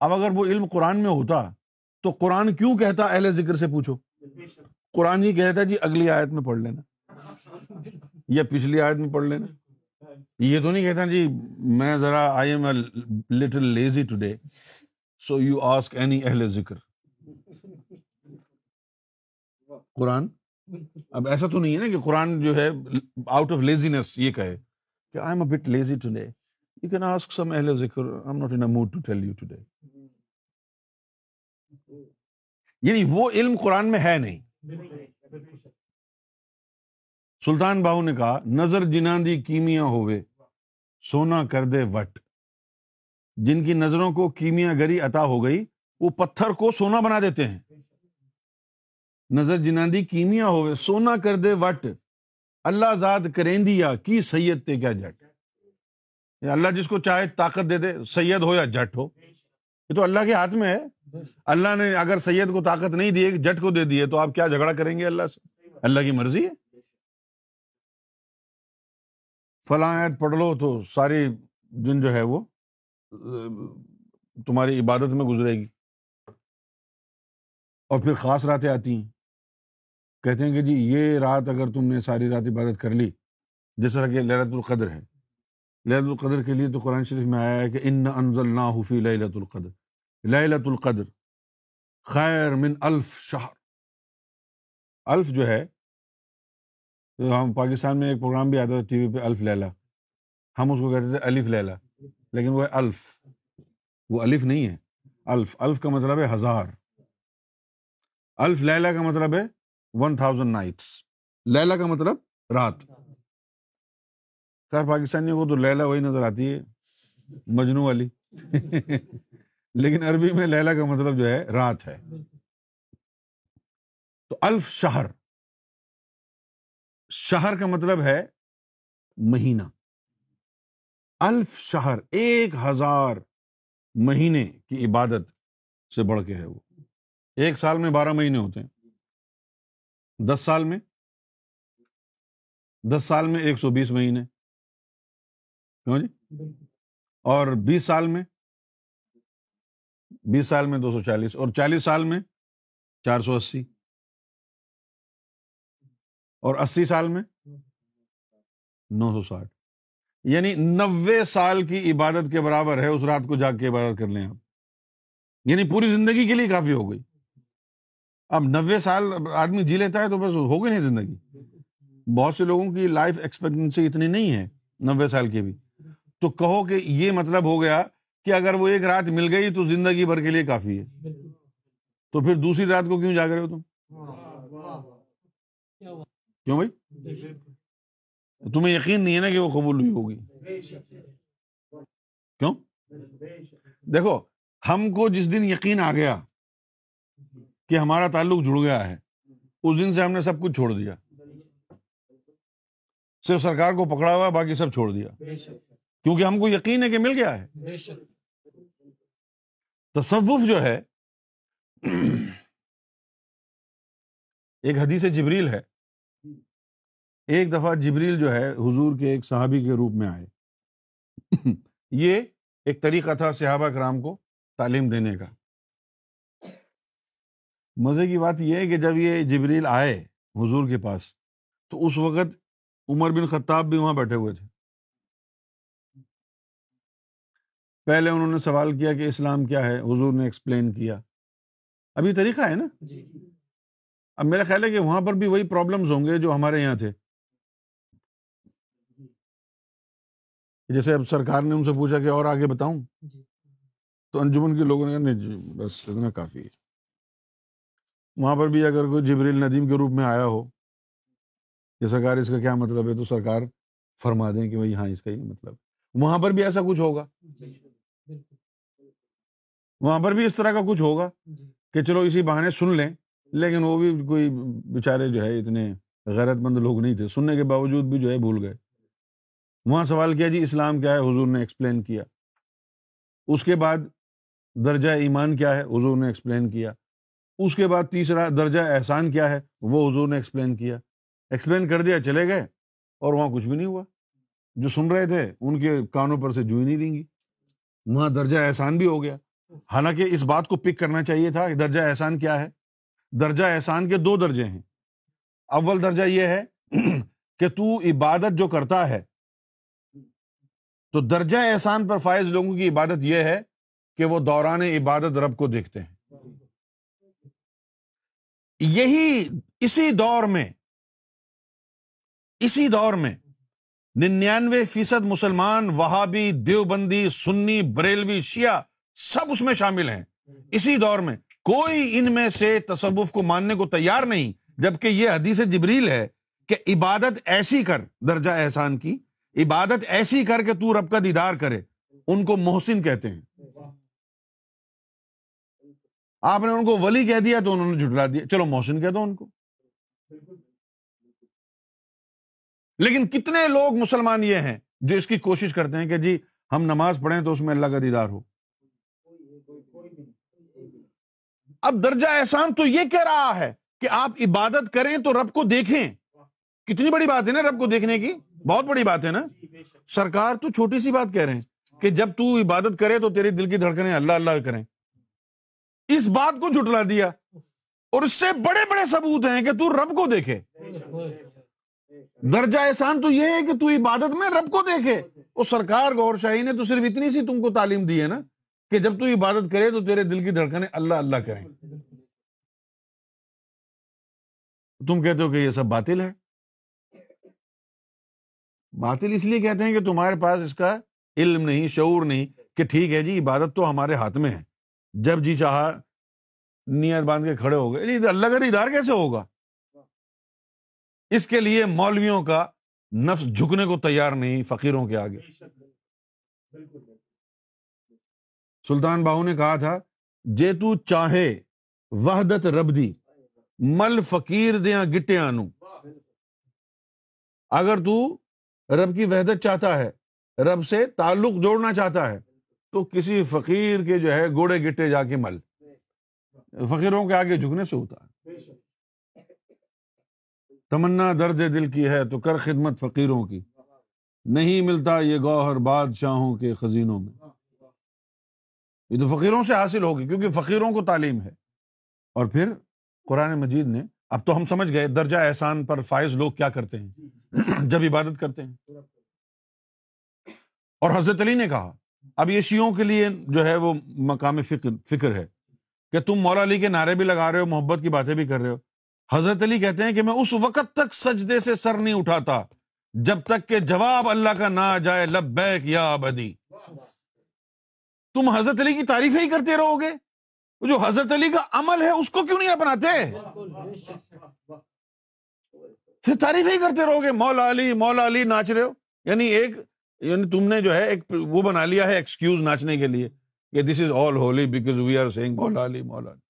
اب اگر وہ علم قرآن میں ہوتا تو قرآن کیوں کہتا اہل ذکر سے پوچھو؟ قرآن ہی کہتا جی اگلی آیت میں پڑھ لینا۔ یا پچھلی آیت میں پڑھ لینا۔ یہ تو نہیں کہتا جی میں ذرا I am a little lazy today so you ask any اہل ذکر قرآن اب ایسا تو نہیں ہے نا کہ قرآن جو ہے آؤٹ آف لیزینس یہ کہے کہ I am a bit lazy today you can ask some اہل ذکر I am not in mood to tell you today یعنی وہ علم قرآن میں ہے نہیں. سلطان باہو نے کہا نظر جناندی کیمیا ہوئے سونا کر دے وٹ. جن کی نظروں کو کیمیا گری عطا ہو گئی، وہ پتھر کو سونا بنا دیتے ہیں۔ نظر جناندی کیمیا ہوئے، سونا کر دے وٹ۔ اللہ زاد کریں دیا کی سید تے کیا جٹ۔ اللہ جس کو چاہے طاقت دے دے، سید ہو یا جٹ ہو۔ یہ تو اللہ کے ہاتھ میں ہے۔ اللہ نے اگر سید کو طاقت نہیں دی جٹ کو دے دیے تو آپ کیا جھگڑا کریں گے اللہ سے؟ اللہ کی مرضی ہے۔ فلاں پڑھ لو تو ساری دن جو ہے وہ تمہاری عبادت میں گزرے گی۔ اور پھر خاص راتیں آتی ہیں۔ کہتے ہیں کہ جی یہ رات اگر تم نے ساری رات عبادت کر لی، جس طرح کہ لہرت القدر ہے۔ لہرت القدر کے لیے تو قرآن شریف میں آیا ہے کہ ان انضل نا حفی لہلت القدر۔ لہلت القدر، خیر من الف شہر۔ الف جو ہے، ہم پاکستان میں ایک پروگرام بھی آتا تھا ٹی وی پہ، الف لیلا ہم اس کو کہتے تھے الف لیلا لیکن وہ ہے الف۔ وہ الف نہیں ہے۔ الف الف کا مطلب ہے ہزار۔ الف لیلا کا مطلب ہے ون تھاؤزینڈ نائٹس لیلا کا مطلب رات۔ خیر پاکستانیوں کو تو لیلا وہی نظر آتی ہے، مجنو والی لیکن عربی میں لیلا کا مطلب جو ہے، رات ہے۔ تو الف شہر۔ شہر کا مطلب ہے مہینہ۔ الف شہر، ایک ہزار مہینے کی عبادت سے بڑھ کے ہے وہ۔ ایک سال میں بارہ مہینے ہوتے ہیں۔ دس سال میں؟ دس سال میں ایک سو بیس مہینے۔ کیوں جی؟ اور بیس سال میں؟ بیس سال میں دو سو چالیس۔ اور چالیس سال میں؟ چار سو اسی۔ اور اسی سال میں؟ نو سو ساٹھ۔ یعنی نوے سال کی عبادت کے برابر ہے، اس رات کو جا کے عبادت کر لیں آپ۔ یعنی پوری زندگی کے لیے کافی ہو گئی۔ اب نوے سال آدمی جی لیتا ہے تو بس ہو گئی نہیں زندگی۔ بہت سے لوگوں کی لائف ایکسپیکٹنسی اتنی نہیں ہے، نوے سال کی بھی۔ تو کہو کہ یہ مطلب ہو گیا کہ اگر وہ ایک رات مل گئی تو زندگی بھر کے لیے کافی ہے۔ تو پھر دوسری رات کو کیوں جا رہے ہو تم؟ کیوں بھائی؟ تمہیں یقین نہیں ہے نا کہ وہ قبول ہوئی ہوگی کیوں دیکھو ہم کو جس دن یقین آ گیا کہ ہمارا تعلق جڑ گیا ہے اس دن سے ہم نے سب کچھ چھوڑ دیا صرف سرکار کو پکڑا ہوا باقی سب چھوڑ دیا کیونکہ ہم کو یقین ہے کہ مل گیا ہے تصوف جو ہے ایک حدیث جبریل ہے ایک دفعہ جبریل جو ہے حضور کے ایک صحابی کے روپ میں آئے۔ یہ ایک طریقہ تھا صحابہ کرام کو تعلیم دینے کا۔ مزے کی بات یہ ہے کہ جب یہ جبریل آئے حضور کے پاس تو اس وقت عمر بن خطاب بھی وہاں بیٹھے ہوئے تھے۔ پہلے انہوں نے سوال کیا کہ اسلام کیا ہے؟ حضور نے ایکسپلین کیا۔ ابھی طریقہ ہے نا؟ جی،۔ اب میرا خیال ہے کہ وہاں پر بھی وہی پرابلمس ہوں گے جو ہمارے یہاں تھے۔ جیسے اب سرکار نے ان سے پوچھا کہ اور آگے بتاؤں؟ جی۔ تو انجمن کے لوگوں نے کہا نہیں جی بس اتنا کافی ہے۔ وہاں پر بھی اگر کوئی جبریل ندیم کے روپ میں آیا ہو کہ سرکار اس کا کیا مطلب ہے تو سرکار فرما دیں کہ بھائی ہاں اس کا یہ مطلب وہاں پر بھی ایسا کچھ ہوگا؟ جی، وہاں پر بھی اس طرح کا کچھ ہوگا؟ جی۔ کہ چلو اسی بہانے سن لیں لیکن وہ بھی کوئی بےچارے جو ہے اتنے غیرت مند لوگ نہیں تھے۔ سننے کے باوجود بھی جو ہے بھول گئے۔ وہاں سوال کیا جی اسلام کیا ہے؟ حضور نے ایکسپلین کیا۔ اس کے بعد درجہ ایمان کیا ہے؟ حضور نے ایکسپلین کیا۔ اس کے بعد تیسرا درجہ احسان کیا ہے؟ وہ حضور نے ایکسپلین کیا۔ ایکسپلین کر دیا، چلے گئے۔ اور وہاں کچھ بھی نہیں ہوا۔ جو سن رہے تھے، ان کے کانوں پر سے جو ہی نہیں دیں گی۔ وہاں درجہ احسان بھی ہو گیا۔ حالانکہ اس بات کو پک کرنا چاہیے تھا کہ درجہ احسان کیا ہے۔ درجہ احسان کے دو درجے ہیں۔ اول درجہ یہ ہے کہ تو عبادت جو کرتا ہے تو درجہ احسان پر فائز لوگوں کی عبادت یہ ہے کہ وہ دوران عبادت رب کو دیکھتے ہیں۔ یہی اسی دور میں، اسی دور میں ننانوے فیصد مسلمان، وہابی، دیوبندی، سنی، بریلوی، شیعہ سب اس میں شامل ہیں۔ اسی دور میں کوئی ان میں سے تصوف کو ماننے کو تیار نہیں، جبکہ یہ حدیث جبریل ہے کہ عبادت ایسی کر درجہ احسان کی عبادت ایسی کر کے تو رب کا دیدار کرے، ان کو محسن کہتے ہیں۔ آپ نے ان کو ولی کہہ دیا تو انہوں نے جھٹلا دیا۔ چلو محسن کہہ دو ان کو۔ لیکن کتنے لوگ مسلمان یہ ہیں جو اس کی کوشش کرتے ہیں کہ جی ہم نماز پڑھیں تو اس میں اللہ کا دیدار ہو۔ اب درجہ احسان تو یہ کہہ رہا ہے کہ آپ عبادت کریں تو رب کو دیکھیں۔ کتنی بڑی بات ہے نا رب کو دیکھنے کی۔ بہت بڑی بات ہے نا۔ سرکار تو چھوٹی سی بات کہہ رہے ہیں کہ جب تو عبادت کرے تو تیری دل کی دھڑکنیں اللہ اللہ کریں۔ اس بات کو جھٹلا دیا۔ اور اس سے بڑے بڑے ثبوت ہیں کہ تو رب کو دیکھے۔ درجہ احسان تو یہ ہے کہ تو عبادت میں رب کو دیکھے۔ وہ سرکار گور شاہی نے تو صرف اتنی سی تم کو تعلیم دی ہے نا کہ جب تو عبادت کرے تو تیرے دل کی دھڑکنیں اللہ اللہ کریں۔ تم کہتے ہو کہ یہ سب باطل ہے؟ باطل اس لیے کہتے ہیں کہ تمہارے پاس اس کا علم نہیں، شعور نہیں کہ ٹھیک ہے جی عبادت تو ہمارے ہاتھ میں ہے۔ جب جی چاہا، نیت باندھ کے کھڑے ہو گئے۔ اللہ کا دیدار کیسے ہوگا؟ اس کے لیے مولویوں کا نفس جھکنے کو تیار نہیں، فقیروں کے آگے۔ سلطان باہو نے کہا تھا، جے تو چاہے وحدت رب دی مل فقیر دیا گٹیا نو اگر تو رب کی وحدت چاہتا ہے رب سے تعلق جوڑنا چاہتا ہے۔ تو کسی فقیر کے جو ہے گوڑے گٹے جا کے مل۔ فقیروں کے آگے جھکنے سے ہوتا ہے۔ تمنا درد دل کی ہے تو کر خدمت فقیروں کی۔ نہیں ملتا یہ گوہر بادشاہوں کے خزینوں میں۔ یہ تو فقیروں سے حاصل ہوگی کیونکہ فقیروں کو تعلیم ہے۔ اور پھر قرآن مجید نے اب تو ہم سمجھ گئے درجہ احسان پر فائز لوگ کیا کرتے ہیں۔ جب عبادت کرتے ہیں۔ اور حضرت علی نے کہا، اب یہ شیوں کے لیے جو ہے وہ مقام فکر فکر ہے کہ تم مولا علی کے نعرے بھی لگا رہے ہو، محبت کی باتیں بھی کر رہے ہو۔ حضرت علی کہتے ہیں کہ میں اس وقت تک سجدے سے سر نہیں اٹھاتا جب تک کہ جواب اللہ کا نہ جائے، لبیک یا بدی تم حضرت علی کی تعریفیں ہی کرتے رہو گے۔ جو حضرت علی کا عمل ہے، اس کو کیوں نہیں اپناتے؟ صرف تعریف ہی کرتے رہو گے، مولا علی مولا علی ناچ رہے ہو۔ یعنی ایک یعنی تم نے جو ہے ایک وہ بنا لیا ہے ایکسکیوز ناچنے کے لیے کہ this is all holy because we are seeing Maula Ali Maula علی۔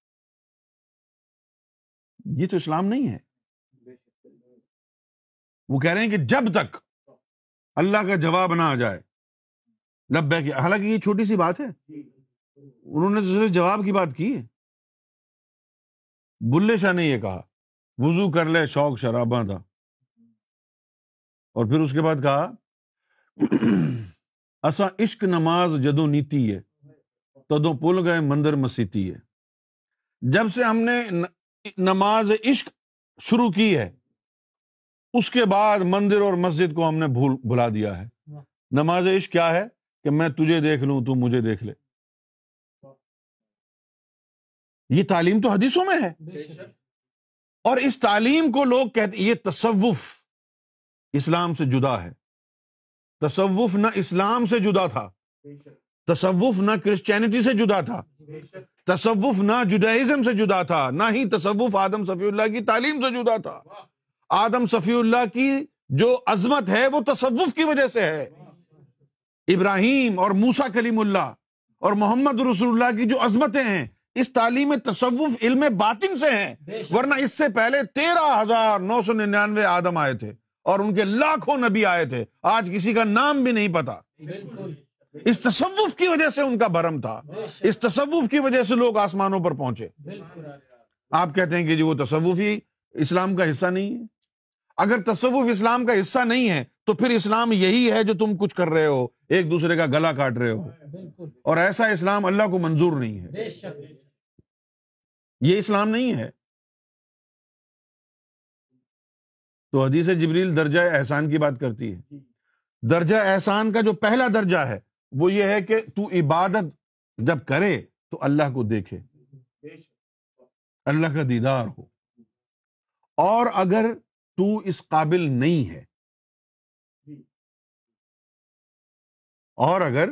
یہ تو اسلام نہیں ہے۔ وہ کہہ رہے ہیں کہ جب تک اللہ کا جواب نہ آ جائے لب حالانکہ یہ چھوٹی سی بات ہے۔ انہوں نے تو صرف جواب کی بات کی ہے۔ بلے شاہ نے یہ کہا۔ وضو کر لے شوق شراباں تھا اور پھر اس کے بعد کہا اصا عشق نماز جدو نیتی ہے تدو پل گئے مندر مسیتی ہے۔ جب سے ہم نے نماز عشق شروع کی ہے، اس کے بعد مندر اور مسجد کو ہم نے بھول، بھلا دیا ہے۔ نماز عشق کیا ہے؟ کہ میں تجھے دیکھ لوں، تو مجھے دیکھ لے۔ یہ تعلیم تو حدیثوں میں ہے۔ اور اس تعلیم کو لوگ کہتے یہ تصوف اسلام سے جدا ہے۔ تصوف نہ اسلام سے جدا تھا۔ تصوف نہ کرسچینٹی سے جدا تھا۔ تصوف نہ جڈائزم سے جدا تھا۔ نہ ہی تصوف آدم صفی اللہ کی تعلیم سے جدا تھا۔ آدم صفی اللہ کی جو عظمت ہے وہ تصوف کی وجہ سے ہے۔ ابراہیم اور موسا کلیم اللہ اور محمد رسول اللہ کی جو عظمتیں ہیں اس تعلیم تصوف علم باطن سے ہیں ورنہ اس سے پہلے تیرہ ہزار نو سو ننانوے آدم آئے تھے اور ان کے لاکھوں نبی آئے تھے۔ آج کسی کا نام بھی نہیں پتا۔ اس تصوف کی وجہ سے ان کا برم تھا۔ اس تصوف کی وجہ سے لوگ آسمانوں پر پہنچے۔ آپ کہتے ہیں کہ جی وہ تصوف ہی اسلام کا حصہ نہیں ہے۔ اگر تصوف اسلام کا حصہ نہیں ہے تو پھر اسلام یہی ہے جو تم کچھ کر رہے ہو ایک دوسرے کا گلا کاٹ رہے ہو۔ اور ایسا اسلام اللہ کو منظور نہیں ہے۔ یہ اسلام نہیں ہے۔ تو حدیث جبریل درجہ احسان کی بات کرتی ہے۔ درجہ احسان کا جو پہلا درجہ ہے وہ یہ ہے کہ تو عبادت جب کرے تو اللہ کو دیکھے۔ اللہ کا دیدار ہو۔ اور اگر تو اس قابل نہیں ہے۔ اور اگر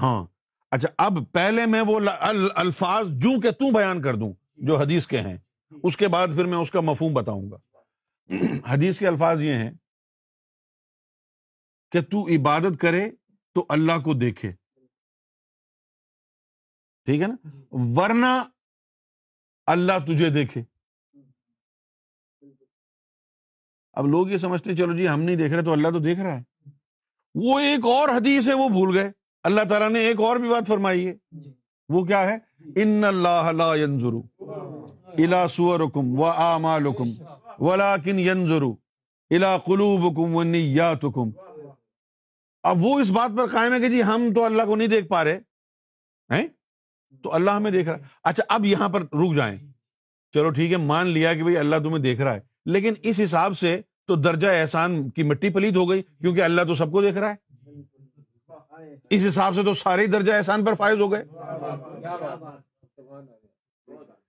ہاں۔ اچھا اب پہلے میں وہ الفاظ جو کہ تو بیان کر دوں، جو حدیث کے ہیں، اس کے بعد پھر میں اس کا مفہوم بتاؤں گا۔ حدیث کے الفاظ یہ ہیں کہ تو عبادت کرے تو اللہ کو دیکھے۔ ٹھیک ہے نا؟ ورنہ اللہ تجھے دیکھے۔ اب لوگ یہ سمجھتے چلو جی ہم نہیں دیکھ رہے تو اللہ تو دیکھ رہا ہے۔ وہ ایک اور حدیث ہے، وہ بھول گئے۔ اللہ تعالیٰ نے ایک اور بھی بات فرمائی ہے۔ وہ کیا ہے؟ ان اللہ لا ينظر الى صوركم واعمالكم ولكن ينظر الى قلوبكم ونياتكم۔ اب وہ اس بات پر قائم ہے کہ جی ہم تو اللہ کو نہیں دیکھ پا رہے ہیں؟ تو اللہ ہمیں دیکھ رہا ہے۔ اچھا اب یہاں پر رک جائیں۔ چلو ٹھیک ہے مان لیا کہ بھائی اللہ تمہیں دیکھ رہا ہے۔ لیکن اس حساب سے تو درجہ احسان کی مٹی پلیت ہو گئی کیونکہ اللہ تو سب کو دیکھ رہا ہے۔ اس حساب سے تو سارے درجہ احسان پر فائز ہو گئے۔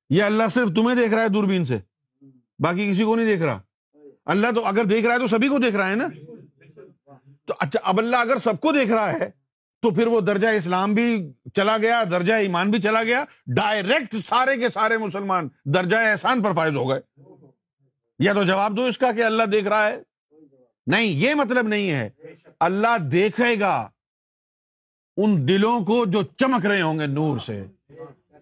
یہ اللہ صرف تمہیں دیکھ رہا ہے دوربین سے، باقی کسی کو نہیں دیکھ رہا۔ اللہ تو اگر دیکھ رہا ہے تو سبھی کو دیکھ رہا ہے نا۔ تو اچھا اب اللہ اگر سب کو دیکھ رہا ہے تو پھر وہ درجہ اسلام بھی چلا گیا، درجہ ایمان بھی چلا گیا۔ ڈائریکٹ سارے کے سارے مسلمان درجہ احسان پر فائز ہو گئے۔ یا تو جواب دو اس کا کہ اللہ دیکھ رہا ہے۔ نہیں، یہ مطلب نہیں ہے۔ اللہ دیکھے گا۔ ان دلوں کو جو چمک رہے ہوں گے نور سے۔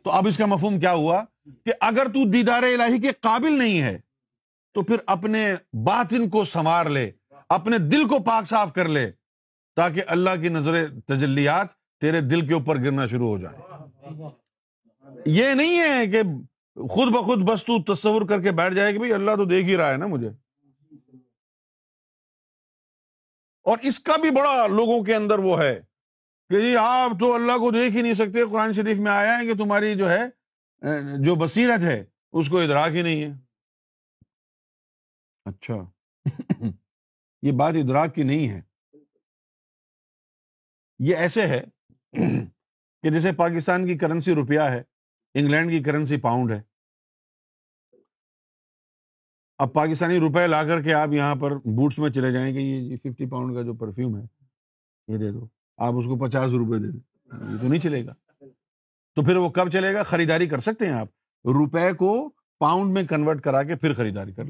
تو اب اس کا مفہوم کیا ہوا؟ کہ اگر تو دیدار الہی کے قابل نہیں ہے، تو پھر اپنے باطن کو سنوار لے، اپنے دل کو پاک صاف کر لے، تاکہ اللہ کی نظر تجلیات تیرے دل کے اوپر گرنا شروع ہو جائے۔ یہ نہیں ہے کہ خود بخود بس تو تصور کر کے بیٹھ جائے کہ بھائی اللہ تو دیکھ ہی رہا ہے نا مجھے۔ اور اس کا بھی بڑا لوگوں کے اندر وہ ہے کہ جی آپ تو اللہ کو دیکھ ہی نہیں سکتے، قرآن شریف میں آیا ہے کہ تمہاری جو ہے جو بصیرت ہے، اس کو ادراک ہی نہیں ہے۔ اچھا۔ یہ بات ادراک کی نہیں ہے۔ یہ ایسے ہے کہ جیسے پاکستان کی کرنسی روپیہ ہے، انگلینڈ کی کرنسی پاؤنڈ ہے۔ اب پاکستانی روپے لا کر کے آپ یہاں پر بوٹس میں چلے جائیں کہ یہ ففٹی پاؤنڈ کا جو پرفیوم ہے، یہ دے دو۔ آپ اس کو پچاس روپے دے دیں۔ یہ تو نہیں چلے گا۔ تو پھر وہ کب چلے گا؟ خریداری کر سکتے ہیں آپ۔ روپے کو پاؤنڈ میں کنورٹ کرا کے پھر خریداری کر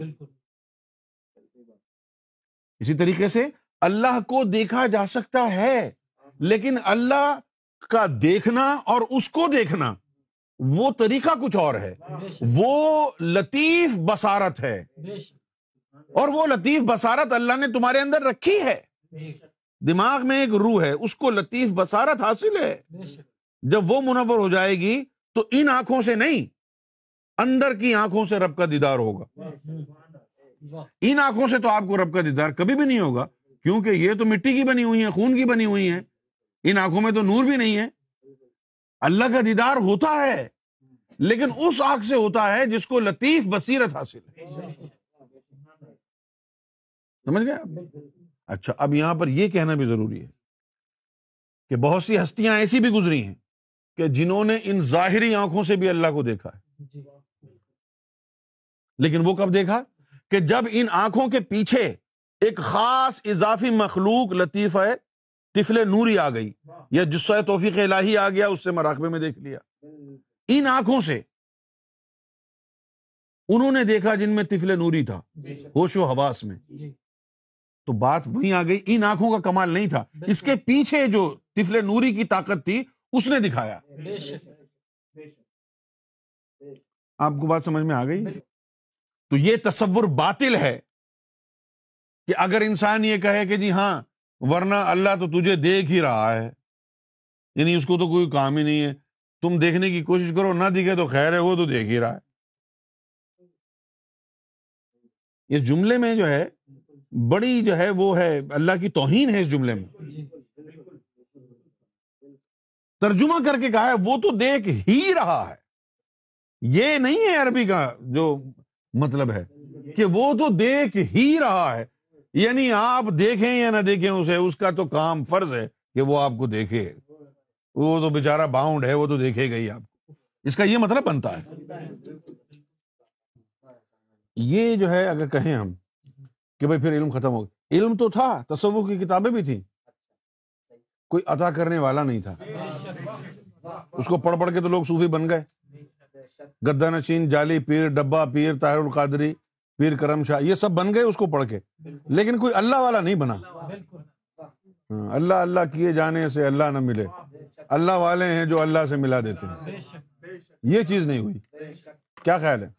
اسی طریقے سے اللہ کو دیکھا جا سکتا ہے لیکن اللہ کا دیکھنا اور اس کو دیکھنا وہ طریقہ کچھ اور ہے۔ وہ لطیف بسارت ہے۔ اور وہ لطیف بسارت اللہ نے تمہارے اندر رکھی ہے۔ دماغ میں ایک روح ہے اس کو لطیف بسارت حاصل ہے۔ جب وہ منور ہو جائے گی تو ان آنکھوں سے نہیں اندر کی آنکھوں سے رب کا دیدار ہوگا۔ ان آنکھوں سے تو آپ کو رب کا دیدار کبھی بھی نہیں ہوگا کیونکہ یہ تو مٹی کی بنی ہوئی ہے خون کی بنی ہوئی ہے ان آنکھوں میں تو نور بھی نہیں ہے۔ اللہ کا دیدار ہوتا ہے لیکن اس آنکھ سے ہوتا ہے جس کو لطیف بصیرت حاصل ہے۔ سمجھ گیا اچھا اب یہاں پر یہ کہنا بھی ضروری ہے کہ بہت سی ہستیاں ایسی بھی گزری ہیں کہ جنہوں نے ان ظاہری آنکھوں سے بھی اللہ کو دیکھا ہے۔ لیکن وہ کب دیکھا؟ کہ جب ان آنکھوں کے پیچھے ایک خاص اضافی مخلوق لطیف ہے تفل نوری آ گئی یا جسہ توفیق الہی آ گیا اس سے مراقبے میں دیکھ لیا۔ ان آنکھوں سے انہوں نے دیکھا جن میں تفل نوری تھا ہوش و حواس میں۔ تو بات وہیں آ گئی۔ ان آنکھوں کا کمال نہیں تھا۔ اس کے پیچھے جو تفل نوری کی طاقت تھی اس نے دکھایا۔ آپ کو بات سمجھ میں آ گئی؟ تو یہ تصور باطل ہے کہ اگر انسان یہ کہے کہ جی ہاں ورنہ اللہ تو تجھے دیکھ ہی رہا ہے۔ یعنی اس کو تو کوئی کام ہی نہیں ہے۔ تم دیکھنے کی کوشش کرو نہ دکھے تو خیر ہے وہ تو دیکھ ہی رہا ہے۔ اس جملے میں جو ہے بڑی جو ہے وہ ہے اللہ کی توہین ہے اس جملے میں۔ ترجمہ کر کے کہا ہے وہ تو دیکھ ہی رہا ہے۔ یہ نہیں ہے عربی کا جو مطلب ہے کہ وہ تو دیکھ ہی رہا ہے۔ یعنی آپ دیکھیں یا نہ دیکھیں اسے اس کا تو کام فرض ہے کہ وہ آپ کو دیکھے۔ وہ تو بےچارا باؤنڈ ہے وہ تو دیکھے گا ہی آپ کو۔ اس کا یہ مطلب بنتا ہے۔ یہ جو ہے اگر کہیں ہم کہ بھائی پھر علم ختم ہو گیا۔ علم تو تھا تصوف کی کتابیں بھی تھیں۔ کوئی عطا کرنے والا نہیں تھا۔ اس کو پڑھ پڑھ کے تو لوگ صوفی بن گئے۔ گدا نشین جالی پیر ڈبا پیر طاہر القادری پیر کرم شاہ یہ سب بن گئے اس کو پڑھ کے۔ لیکن کوئی اللہ والا نہیں بنا۔ ہاں، اللہ اللہ کیے جانے سے اللہ نہ ملے۔ اللہ والے ہیں جو اللہ سے ملا دیتے ہیں۔ یہ چیز نہیں ہوئی۔ کیا خیال ہے؟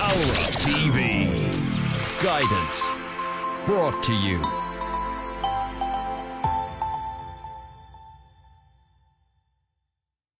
Aura TV. Guidance. Brought to you